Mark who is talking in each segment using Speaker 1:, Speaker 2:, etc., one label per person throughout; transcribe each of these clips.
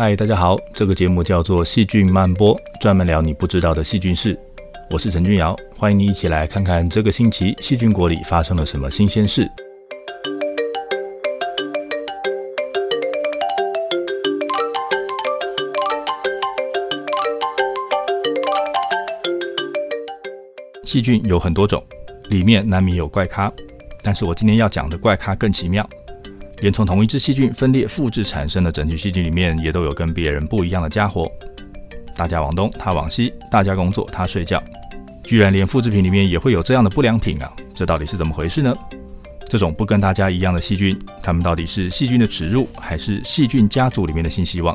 Speaker 1: 嗨，大家好，这个节目叫做《细菌漫播》，专门聊你不知道的细菌事。我是陈君瑶，欢迎你一起来看看这个星期细菌国里发生了什么新鲜事。细菌有很多种，里面难免有怪咖，但是我今天要讲的怪咖更奇妙。连从同一只细菌分裂复制产生的整体细菌里面，也都有跟别人不一样的家伙。大家往东，他往西；大家工作，他睡觉。居然连复制品里面也会有这样的不良品啊！这到底是怎么回事呢？这种不跟大家一样的细菌，它们到底是细菌的耻辱，还是细菌家族里面的新希望？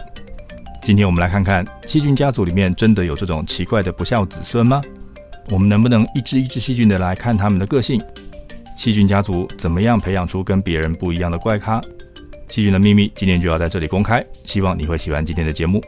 Speaker 1: 今天我们来看看，细菌家族里面真的有这种奇怪的不孝子孙吗？我们能不能一只一只细菌的来看他们的个性？细菌家族怎么样培养出跟别人不一样的怪咖？细菌的秘密今天就要在这里公开，希望你会喜欢今天的节目。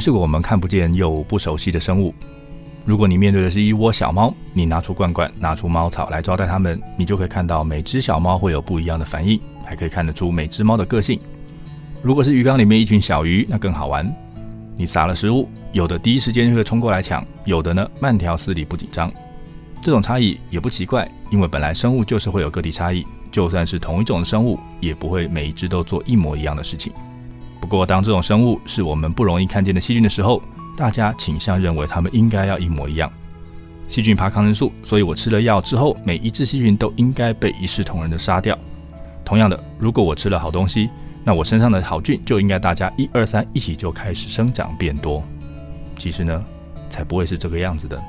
Speaker 1: 是我们看不见又不熟悉的生物。如果你面对的是一窝小猫，你拿出罐罐，拿出猫草来招待它们，你就可以看到每只小猫会有不一样的反应，还可以看得出每只猫的个性。如果是鱼缸里面一群小鱼，那更好玩。你撒了食物，有的第一时间就会冲过来抢，有的呢慢条斯理不紧张。这种差异也不奇怪，因为本来生物就是会有个体差异，就算是同一种生物，也不会每一只都做一模一样的事情。不过，当这种生物是我们不容易看见的细菌的时候，大家倾向认为它们应该要一模一样。细菌爬抗生素，所以我吃了药之后，每一只细菌都应该被一视同仁的杀掉。同样的，如果我吃了好东西，那我身上的好菌就应该大家一二三一起就开始生长变多。其实呢，才不会是这个样子的。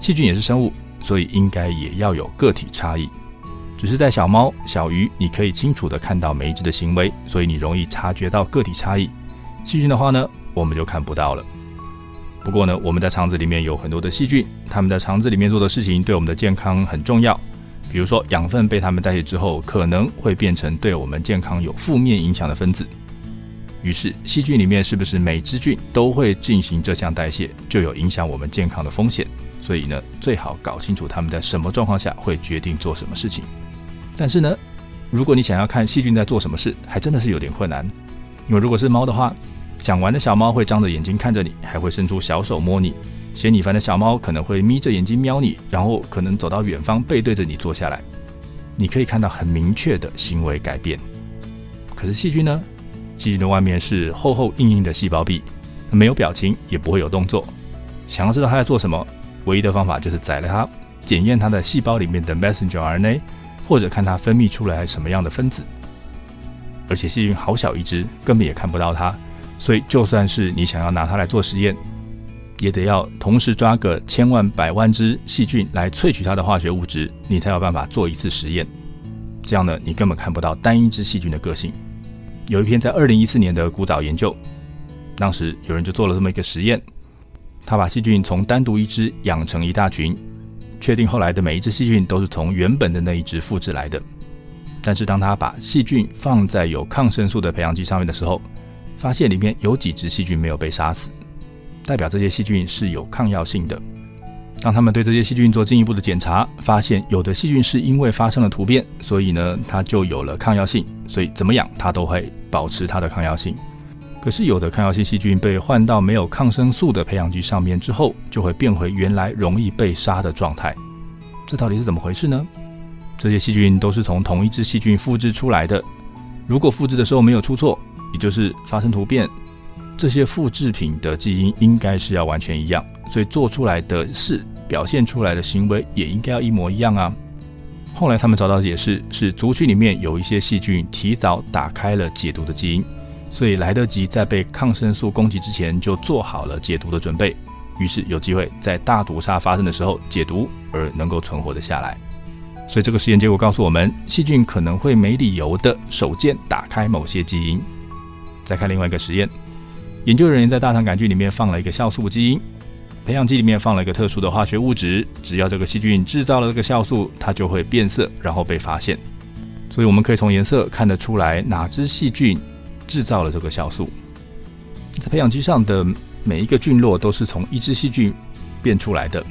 Speaker 1: 细菌也是生物，所以应该也要有个体差异。只是在小猫、小鱼，你可以清楚地看到每一只的行为，所以你容易察觉到个体差异。细菌的话呢，我们就看不到了。不过呢，我们在肠子里面有很多的细菌，它们在肠子里面做的事情对我们的健康很重要。比如说，养分被它们代谢之后，可能会变成对我们健康有负面影响的分子。于是，细菌里面是不是每只菌都会进行这项代谢，就有影响我们健康的风险。所以呢，最好搞清楚它们在什么状况下会决定做什么事情。但是呢，如果你想要看细菌在做什么事，还真的是有点困难。因为如果是猫的话，讲完的小猫会张着眼睛看着你，还会伸出小手摸你；嫌你烦的小猫可能会眯着眼睛瞄你，然后可能走到远方背对着你坐下来。你可以看到很明确的行为改变。可是细菌呢？细菌的外面是厚厚硬硬的细胞壁，没有表情，也不会有动作。想要知道它在做什么，唯一的方法就是宰了它，检验它的细胞里面的 messenger RNA。或者看它分泌出来什么样的分子，而且细菌好小一只，根本也看不到它，所以就算是你想要拿它来做实验，也得要同时抓个千万百万只细菌来萃取它的化学物质，你才有办法做一次实验。这样呢，你根本看不到单一只细菌的个性。有一篇在二零一四年的古早研究，当时有人就做了这么一个实验，他把细菌从单独一只养成一大群。确定后来的每一只细菌都是从原本的那一只复制来的。但是当他把细菌放在有抗生素的培养基上面的时候，发现里面有几只细菌没有被杀死，代表这些细菌是有抗药性的。当他们对这些细菌做进一步的检查，发现有的细菌是因为发生了突变，所以呢它就有了抗药性，所以怎么养它都会保持它的抗药性。可是有的抗药性细菌被换到没有抗生素的培养基上面之后，就会变回原来容易被杀的状态。这到底是怎么回事呢？这些细菌都是从同一只细菌复制出来的。如果复制的时候没有出错，也就是发生突变，这些复制品的基因应该是要完全一样，所以做出来的事、表现出来的行为也应该要一模一样啊。后来他们找到解释是族群里面有一些细菌提早打开了解毒的基因，所以来得及在被抗生素攻击之前就做好了解毒的准备，于是有机会在大毒杀发生的时候解毒而能够存活的下来。所以这个实验结果告诉我们，细菌可能会没理由的手贱打开某些基因。再看另外一个实验，研究人员在大肠杆菌里面放了一个酵素基因，培养基里面放了一个特殊的化学物质，只要这个细菌制造了这个酵素，它就会变色，然后被发现。所以我们可以从颜色看得出来哪只细菌制造了这个酵素。在培养基上的每一个菌落都是从一只细菌变出来的。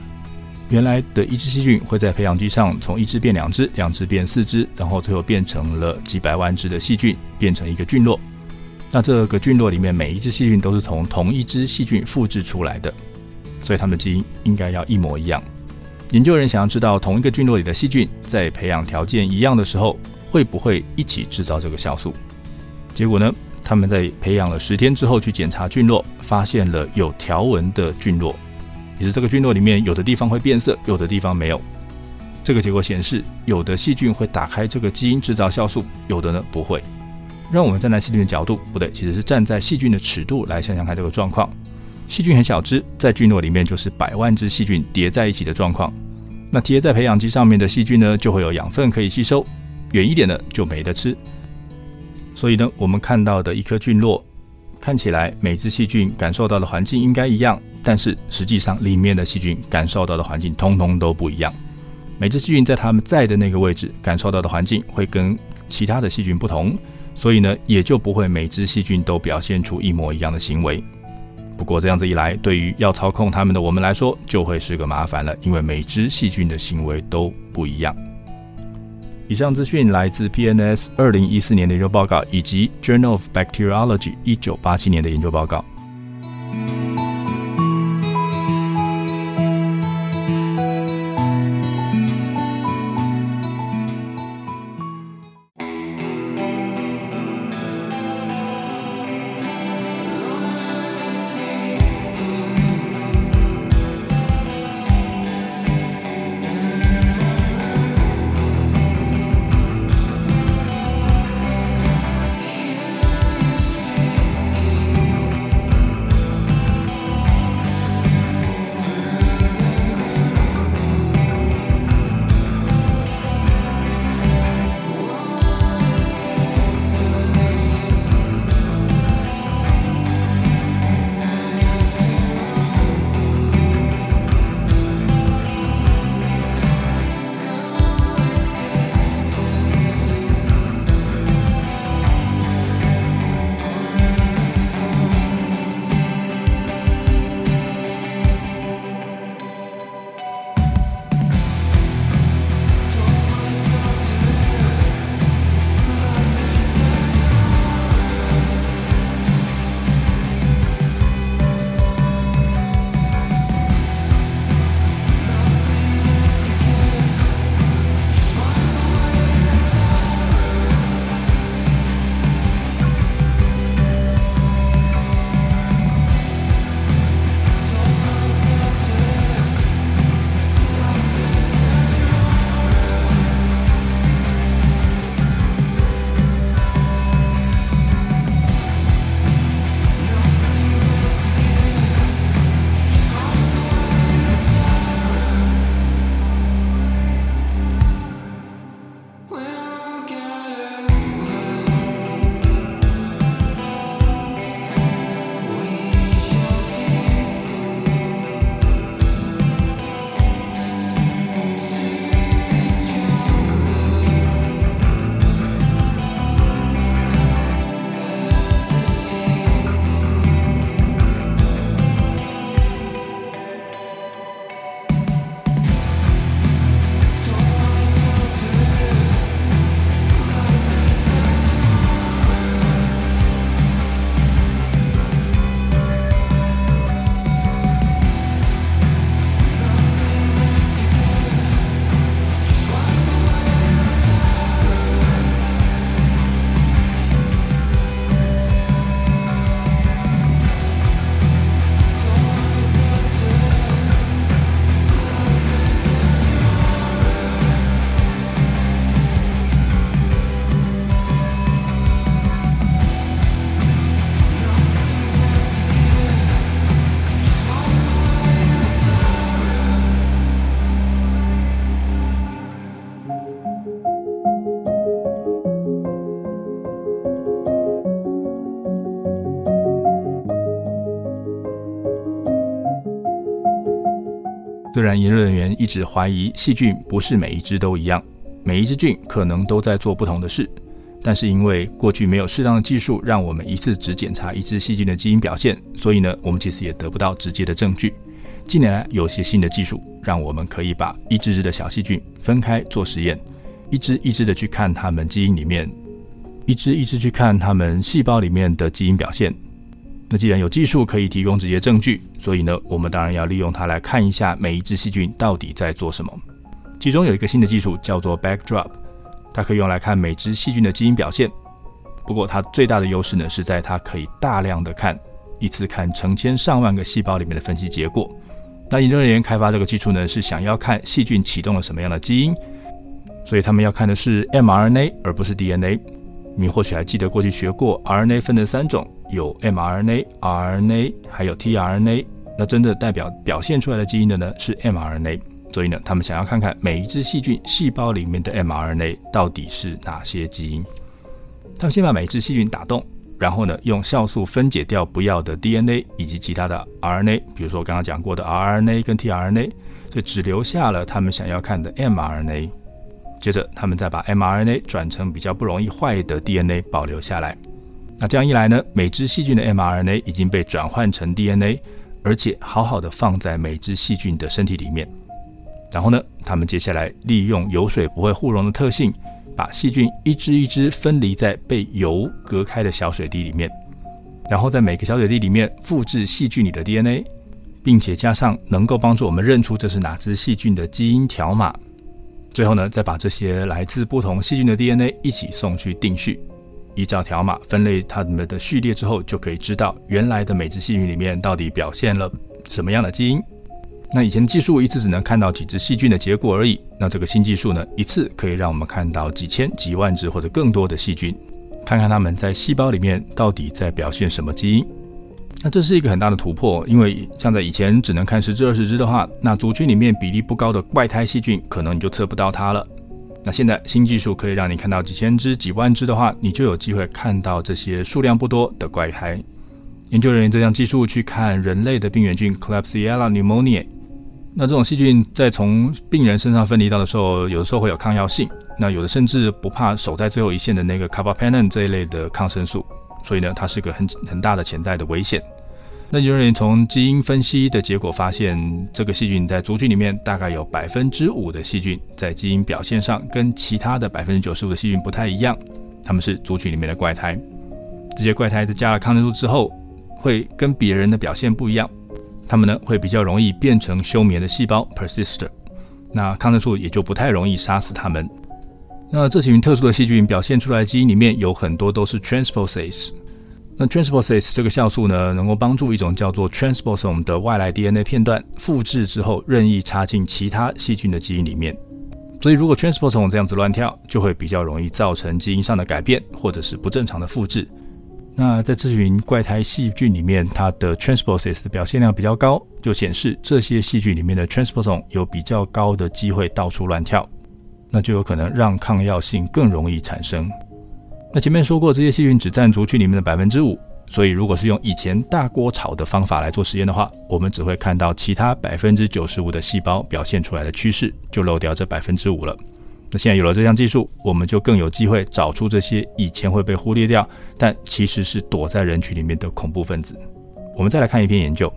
Speaker 1: 原来的一只细菌会在培养基上从一只变两只，两只变四只，然后最后变成了几百万只的细菌，变成一个菌落。那这个菌落里面每一只细菌都是从同一只细菌复制出来的，所以它们的基因应该要一模一样。研究人想要知道同一个菌落里的细菌在培养条件一样的时候，会不会一起制造这个酵素？结果呢，他们在培养了十天之后去检查菌落，发现了有条纹的菌落，也是这个菌落里面有的地方会变色，有的地方没有。这个结果显示，有的细菌会打开这个基因制造酵素，有的呢不会。让我们站在细菌的角度，不对，其实是站在细菌的尺度来想想看这个状况。细菌很小只，在菌落里面就是百万只细菌叠在一起的状况。那叠在培养基上面的细菌呢，就会有养分可以吸收；远一点的就没得吃。所以呢，我们看到的一颗菌落，看起来每只细菌感受到的环境应该一样，但是实际上里面的细菌感受到的环境通通都不一样。每只细菌在它们在的那个位置感受到的环境会跟其他的细菌不同。所以呢，也就不会每只细菌都表现出一模一样的行为。不过这样子一来，对于要操控它们的我们来说，就会是个麻烦了，因为每只细菌的行为都不一样。以上资讯来自 PNS 二零一四年的研究报告，以及 Journal of Bacteriology 一九八七年的研究报告。虽然研究人员一直怀疑细菌不是每一只都一样，每一只菌可能都在做不同的事，但是因为过去没有适当的技术让我们一次只检查一只细菌的基因表现，所以呢，我们其实也得不到直接的证据。近年来有些新的技术，让我们可以把一只只的小细菌分开做实验，一只一只的去看它们基因里面，一只一只去看它们细胞里面的基因表现。那既然有技术可以提供直接证据，所以呢，我们当然要利用它来看一下每一只细菌到底在做什么。其中有一个新的技术叫做 Backdrop，它可以用来看每只细菌的基因表现。不过它最大的优势呢，是在它可以大量的看，一次看成千上万个细胞里面的分析结果。那研究人员开发这个技术呢，是想要看细菌启动了什么样的基因，所以他们要看的是 mRNA 而不是 DNA。你或许还记得过去学过 RNA 分成三种。有 mRNA、RNA，还有 tRNA。那真的代表表现出来的基因的呢是 mRNA。所以呢，他们想要看看每一只细菌细胞里面的 mRNA 到底是哪些基因。他们先把每一只细菌打洞，然后呢，用酵素分解掉不要的 DNA 以及其他的 RNA，比如说我刚刚讲过的 RNA 跟 tRNA，所以只留下了他们想要看的 mRNA。接着，他们再把 mRNA 转成比较不容易坏的 DNA 保留下来。那这样一来呢，每只细菌的 mRNA 已经被转换成 DNA，而且好好的放在每只细菌的身体里面。然后呢，他们接下来利用油水不会互溶的特性，把细菌一只一只分离在被油隔开的小水滴里面，然后在每个小水滴里面复制细菌里的 DNA，并且加上能够帮助我们认出这是哪只细菌的基因条码。最后呢，再把这些来自不同细菌的 DNA 一起送去定序。依照条码分类它们的序列之后，就可以知道原来的每只细菌里面到底表现了什么样的基因。那以前技术一次只能看到几只细菌的结果而已，那这个新技术呢，一次可以让我们看到几千、几万只或者更多的细菌，看看它们在细胞里面到底在表现什么基因。那这是一个很大的突破，因为像在以前只能看十只、二十只的话，那族群里面比例不高的怪胎细菌，可能你就测不到它了。那现在新技术可以让你看到几千只、几万只的话，你就有机会看到这些数量不多的怪胎。研究人员这项技术去看人类的病原菌 Klebsiella pneumoniae，那这种细菌在从病人身上分离到的时候，有的时候会有抗药性，那有的甚至不怕守在最后一线的那个 carbapenem 这一类的抗生素，所以呢，它是个很很大的潜在的危险。那有人从基因分析的结果发现，这个细菌在族群里面大概有百分之五的细菌在基因表现上跟其他的百分之九十五的细菌不太一样，他们是族群里面的怪胎。这些怪胎在加了抗生素之后，会跟别人的表现不一样，他们呢会比较容易变成休眠的细胞 （persister），那抗生素也就不太容易杀死它们。那这群特殊的细菌表现出来的基因里面有很多都是 transposase。那 transposase 这个酵素呢，能够帮助一种叫做 transposome 的外来 DNA 片段复制之后，任意插进其他细菌的基因里面。所以，如果 transposome 这样子乱跳，就会比较容易造成基因上的改变，或者是不正常的复制。那在这群怪胎细菌里面，它的 transposase 的表现量比较高，就显示这些细菌里面的 transposome 有比较高的机会到处乱跳，那就有可能让抗药性更容易产生。那前面说过，这些细菌只占族群里面的百分之五，所以如果是用以前大锅炒的方法来做实验的话，我们只会看到其他百分之九十五的细胞表现出来的趋势，就漏掉这百分之五了。那现在有了这项技术，我们就更有机会找出这些以前会被忽略掉，但其实是躲在人群里面的恐怖分子。我们再来看一篇研究，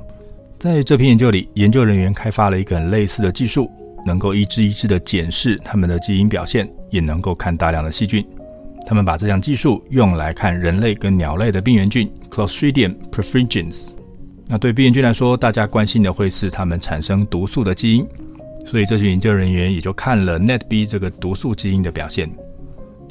Speaker 1: 在这篇研究里，研究人员开发了一个很类似的技术，能够一只一只的检视它们的基因表现，也能够看大量的细菌。他们把这项技术用来看人类跟鸟类的病原菌 Clostridium perfringens。那对病原菌来说，大家关心的会是它们产生毒素的基因，所以这群研究人员也就看了 NetB 这个毒素基因的表现。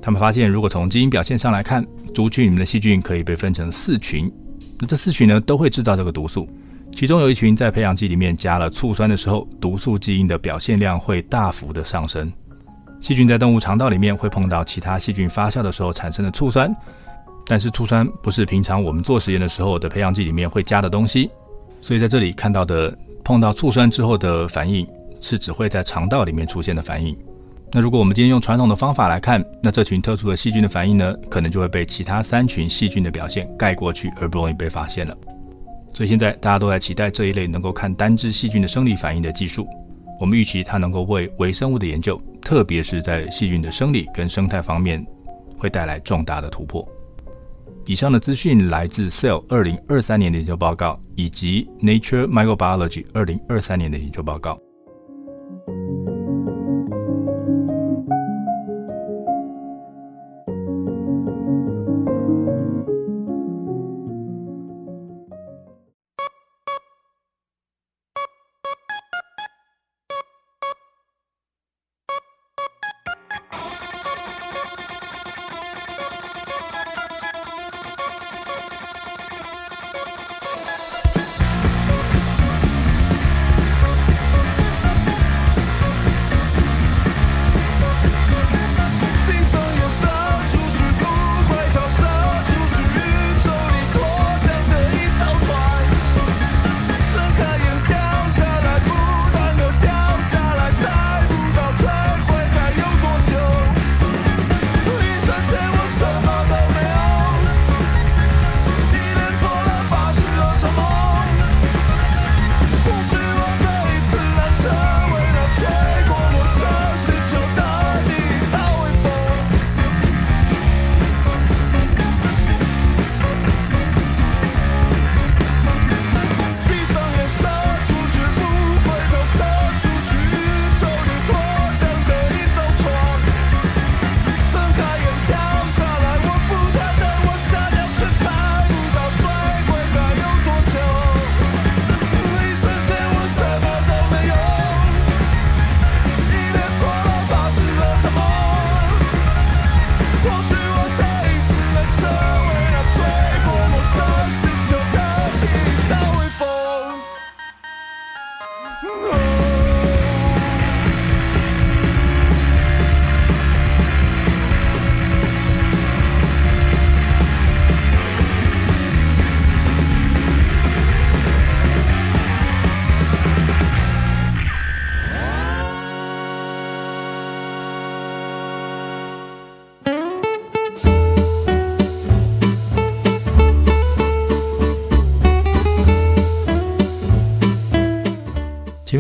Speaker 1: 他们发现，如果从基因表现上来看，族群里面的细菌可以被分成四群。那这四群呢，都会制造这个毒素。其中有一群在培养基里面加了醋酸的时候，毒素基因的表现量会大幅的上升。细菌在动物肠道里面会碰到其他细菌发酵的时候产生的醋酸，但是醋酸不是平常我们做实验的时候的培养基里面会加的东西，所以在这里看到的碰到醋酸之后的反应是只会在肠道里面出现的反应。那如果我们今天用传统的方法来看，那这群特殊的细菌的反应呢，可能就会被其他三群细菌的表现盖过去，而不容易被发现了。所以现在大家都在期待这一类能够看单只细菌的生理反应的技术。我们预期它能够为微生物的研究，特别是在细菌的生理跟生态方面，会带来重大的突破。以上的资讯来自《Cell》二零二三年的研究报告，以及《Nature Microbiology》二零二三年的研究报告。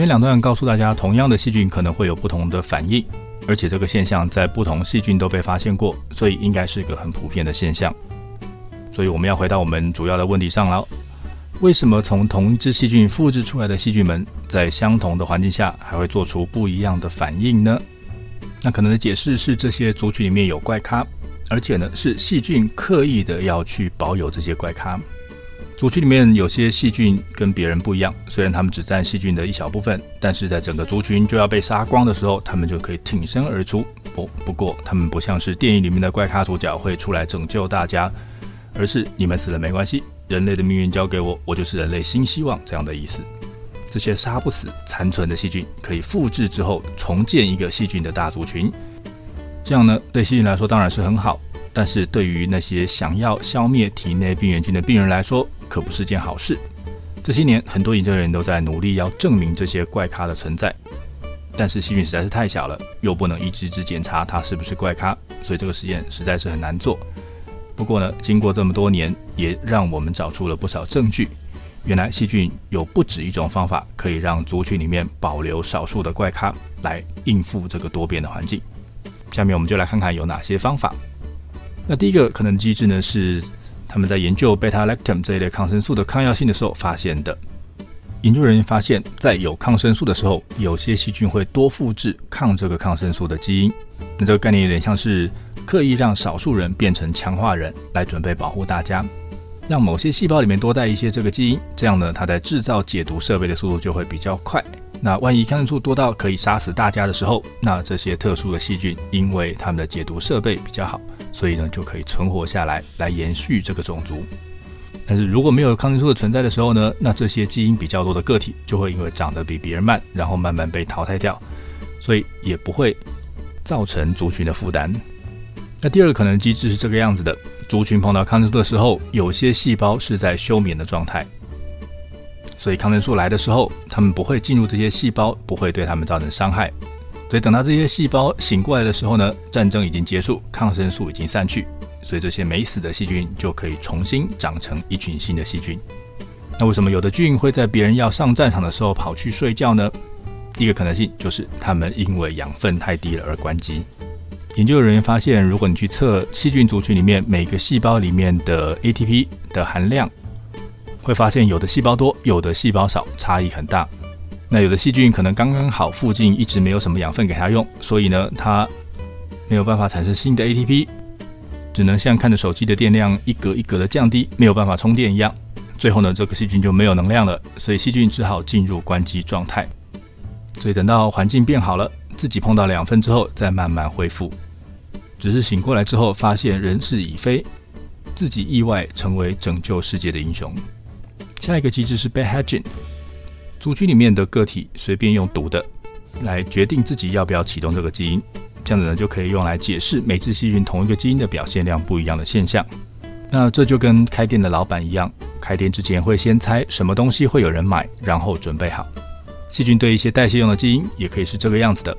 Speaker 1: 两段告诉大家，同样的细菌可能会有不同的反应，而且这个现象在不同细菌都被发现过，所以应该是一个很普遍的现象。所以我们要回到我们主要的问题上了：为什么从同一只细菌复制出来的细菌们，在相同的环境下还会做出不一样的反应呢？那可能的解释是这些族群里面有怪咖，而且呢是细菌刻意的要去保有这些怪咖。族群里面有些细菌跟别人不一样，虽然它们只占细菌的一小部分，但是在整个族群就要被杀光的时候，它们就可以挺身而出。不，不过它们不像是电影里面的怪咖主角会出来拯救大家，而是你们死了没关系，人类的命运交给我，我就是人类新希望这样的意思。这些杀不死、残存的细菌可以复制之后重建一个细菌的大族群，这样呢对细菌来说当然是很好，但是对于那些想要消灭体内病原菌的病人来说，可不是件好事。这些年，很多研究人员都在努力要证明这些怪咖的存在，但是细菌实在是太小了，又不能一只只检查它是不是怪咖，所以这个实验实在是很难做。不过呢，经过这么多年，也让我们找出了不少证据。原来细菌有不止一种方法，可以让族群里面保留少数的怪咖，来应付这个多变的环境。下面我们就来看看有哪些方法。那第一个可能机制呢是。他们在研究贝塔 lactam 这一类抗生素的抗药性的时候发现的。研究人员发现，在有抗生素的时候，有些细菌会多复制抗这个抗生素的基因。那这个概念有点像是刻意让少数人变成强化人，来准备保护大家，让某些细胞里面多带一些这个基因，这样呢，它在制造解毒设备的速度就会比较快。那万一抗生素多到可以杀死大家的时候，那这些特殊的细菌，因为它们的解毒设备比较好。所以呢，就可以存活下来，来延续这个种族。但是如果没有抗生素的存在的时候呢，那这些基因比较多的个体就会因为长得比别人慢，然后慢慢被淘汰掉，所以也不会造成族群的负担。那第二个可能机制是这个样子的：族群碰到抗生素的时候，有些细胞是在休眠的状态，所以抗生素来的时候，它们不会进入这些细胞，不会对它们造成伤害。所以等到这些细胞醒过来的时候呢，战争已经结束，抗生素已经散去，所以这些没死的细菌就可以重新长成一群新的细菌。那为什么有的菌会在别人要上战场的时候跑去睡觉呢？一个可能性就是它们因为养分太低了而关机。研究人员发现，如果你去测细菌族群里面每个细胞里面的 ATP 的含量，会发现有的细胞多，有的细胞少，差异很大。那有的细菌可能刚刚好，附近一直没有什么养分给它用，所以呢，它没有办法产生新的 ATP，只能像看着手机的电量一格一格的降低，没有办法充电一样。最后呢，这个细菌就没有能量了，所以细菌只好进入关机状态。所以等到环境变好了，自己碰到了养分之后，再慢慢恢复。只是醒过来之后，发现人事已非，自己意外成为拯救世界的英雄。下一个机制是 b a d hatching，族群里面的个体随便用毒的来决定自己要不要启动这个基因，这样子呢就可以用来解释每只细菌同一个基因的表现量不一样的现象。那这就跟开店的老板一样。开店之前会先猜什么东西会有人买，然后准备好。细菌对一些代谢用的基因也可以是这个样子的。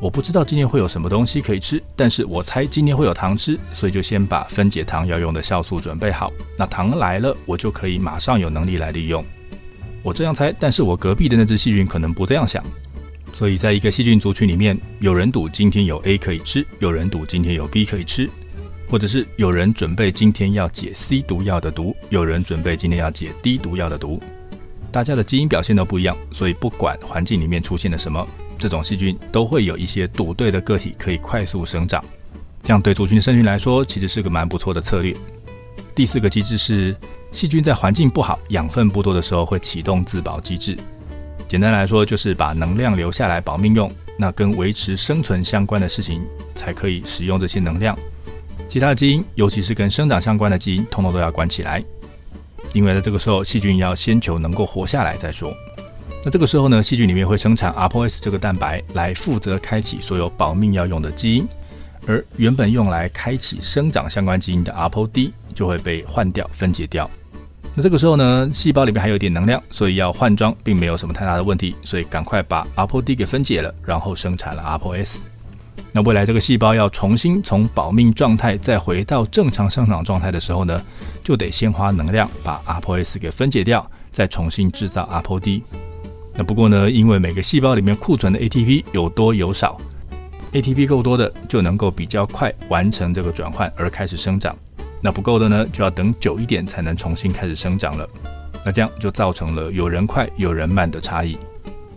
Speaker 1: 我不知道今天会有什么东西可以吃，但是我猜今天会有糖吃，所以就先把分解糖要用的酵素准备好。那糖来了，我就可以马上有能力来利用。我这样猜，但是我隔壁的那只细菌可能不这样想。所以在一个细菌族群里面，有人赌今天有 A 可以吃，有人赌今天有 B 可以吃。或者是有人准备今天要解 C 毒药的毒，有人准备今天要解 D 毒药的毒，大家的基因表现都不一样，所以不管环境里面出现了什么，这种细菌都会有一些赌对的个体可以快速生长，这样对族群生菌来说其实是个蛮不错的策略。第四个机制是细菌在环境不好、养分不多的时候会启动自保机制，简单来说就是把能量留下来保命用，那跟维持生存相关的事情才可以使用这些能量。其他的基因，尤其是跟生长相关的基因，通通都要关起来，因为在这个时候，细菌要先求能够活下来再说。那这个时候呢，细菌里面会生产 ApoS 这个蛋白来负责开启所有保命要用的基因，而原本用来开启生长相关基因的 ApoD 就会被换掉、分解掉。那这个时候呢，细胞里面还有点能量，所以要换装并没有什么太大的问题，所以赶快把 ApoD 给分解了，然后生产了 ApoS。那未来这个细胞要重新从保命状态再回到正常生长状态的时候呢，就得先花能量把 ApoS 给分解掉，再重新制造 ApoD。那不过呢，因为每个细胞里面库存的 ATP 有多有少，ATP 够多的就能够比较快完成这个转换而开始生长，那不够的呢，就要等久一点才能重新开始生长了。那这样就造成了有人快有人慢的差异。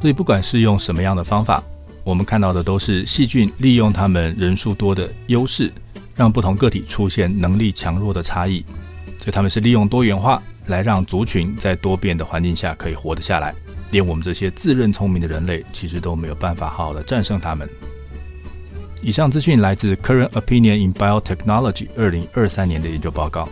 Speaker 1: 所以不管是用什么样的方法。我们看到的都是细菌利用它们人数多的优势，让不同个体出现能力强弱的差异。所以他们是利用多元化来让族群在多变的环境下可以活得下来。连我们这些自认聪明的人类，其实都没有办法好好的战胜他们。以上资讯来自《Current Opinion in Biotechnology》二零二三年的研究报告。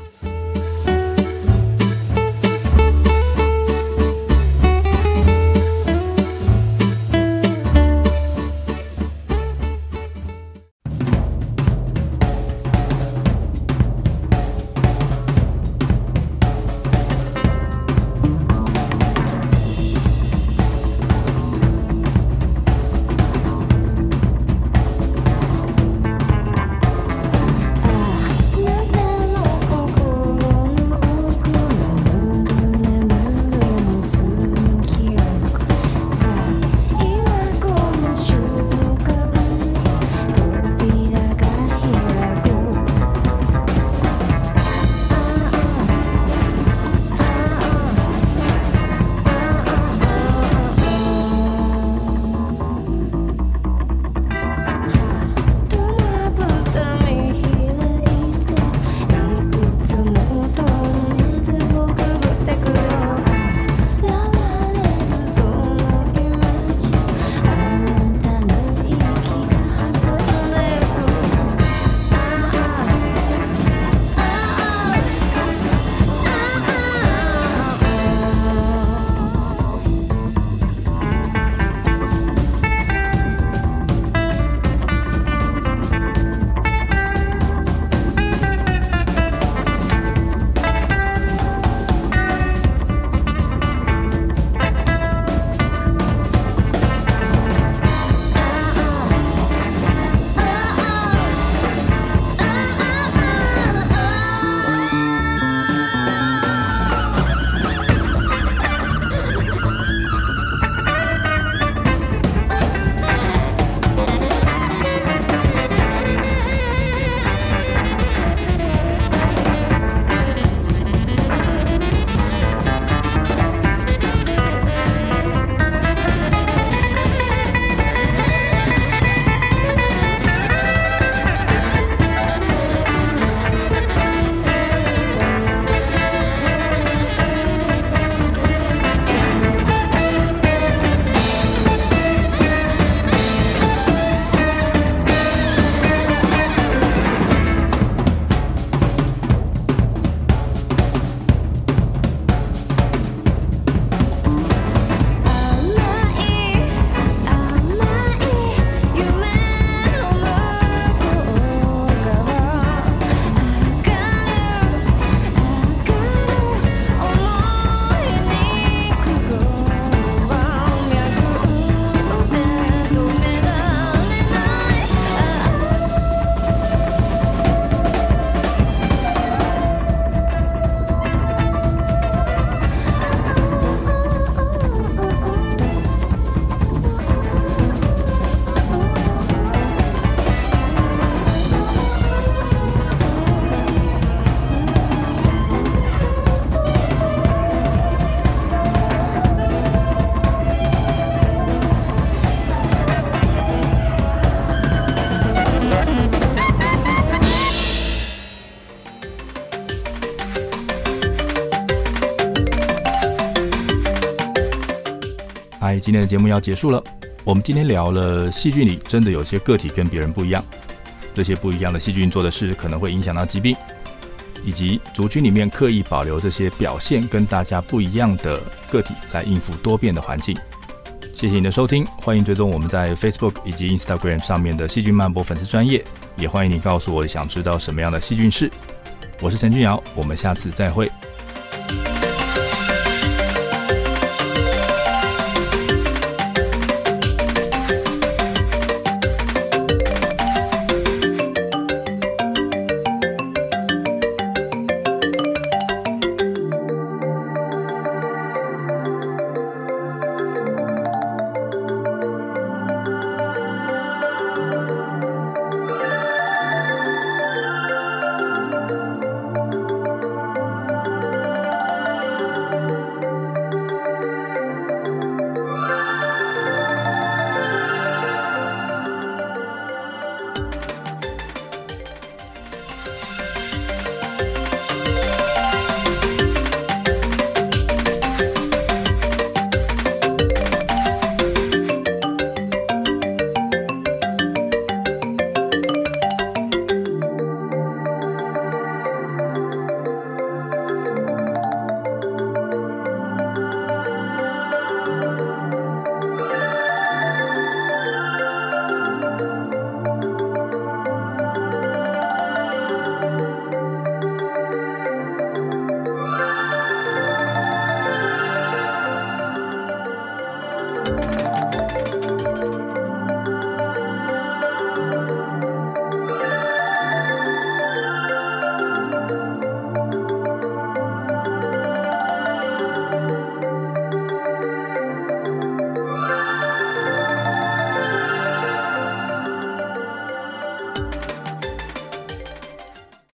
Speaker 1: 今天的节目要结束了。我们今天聊了细菌里真的有些个体跟别人不一样，这些不一样的细菌做的事可能会影响到疾病，以及族群里面刻意保留这些表现跟大家不一样的个体来应付多变的环境。谢谢你的收听，欢迎追踪我们在 Facebook 以及 Instagram 上面的细菌漫播粉丝专业，也欢迎你告诉我想知道什么样的细菌事。我是陈俊尧，我们下次再会。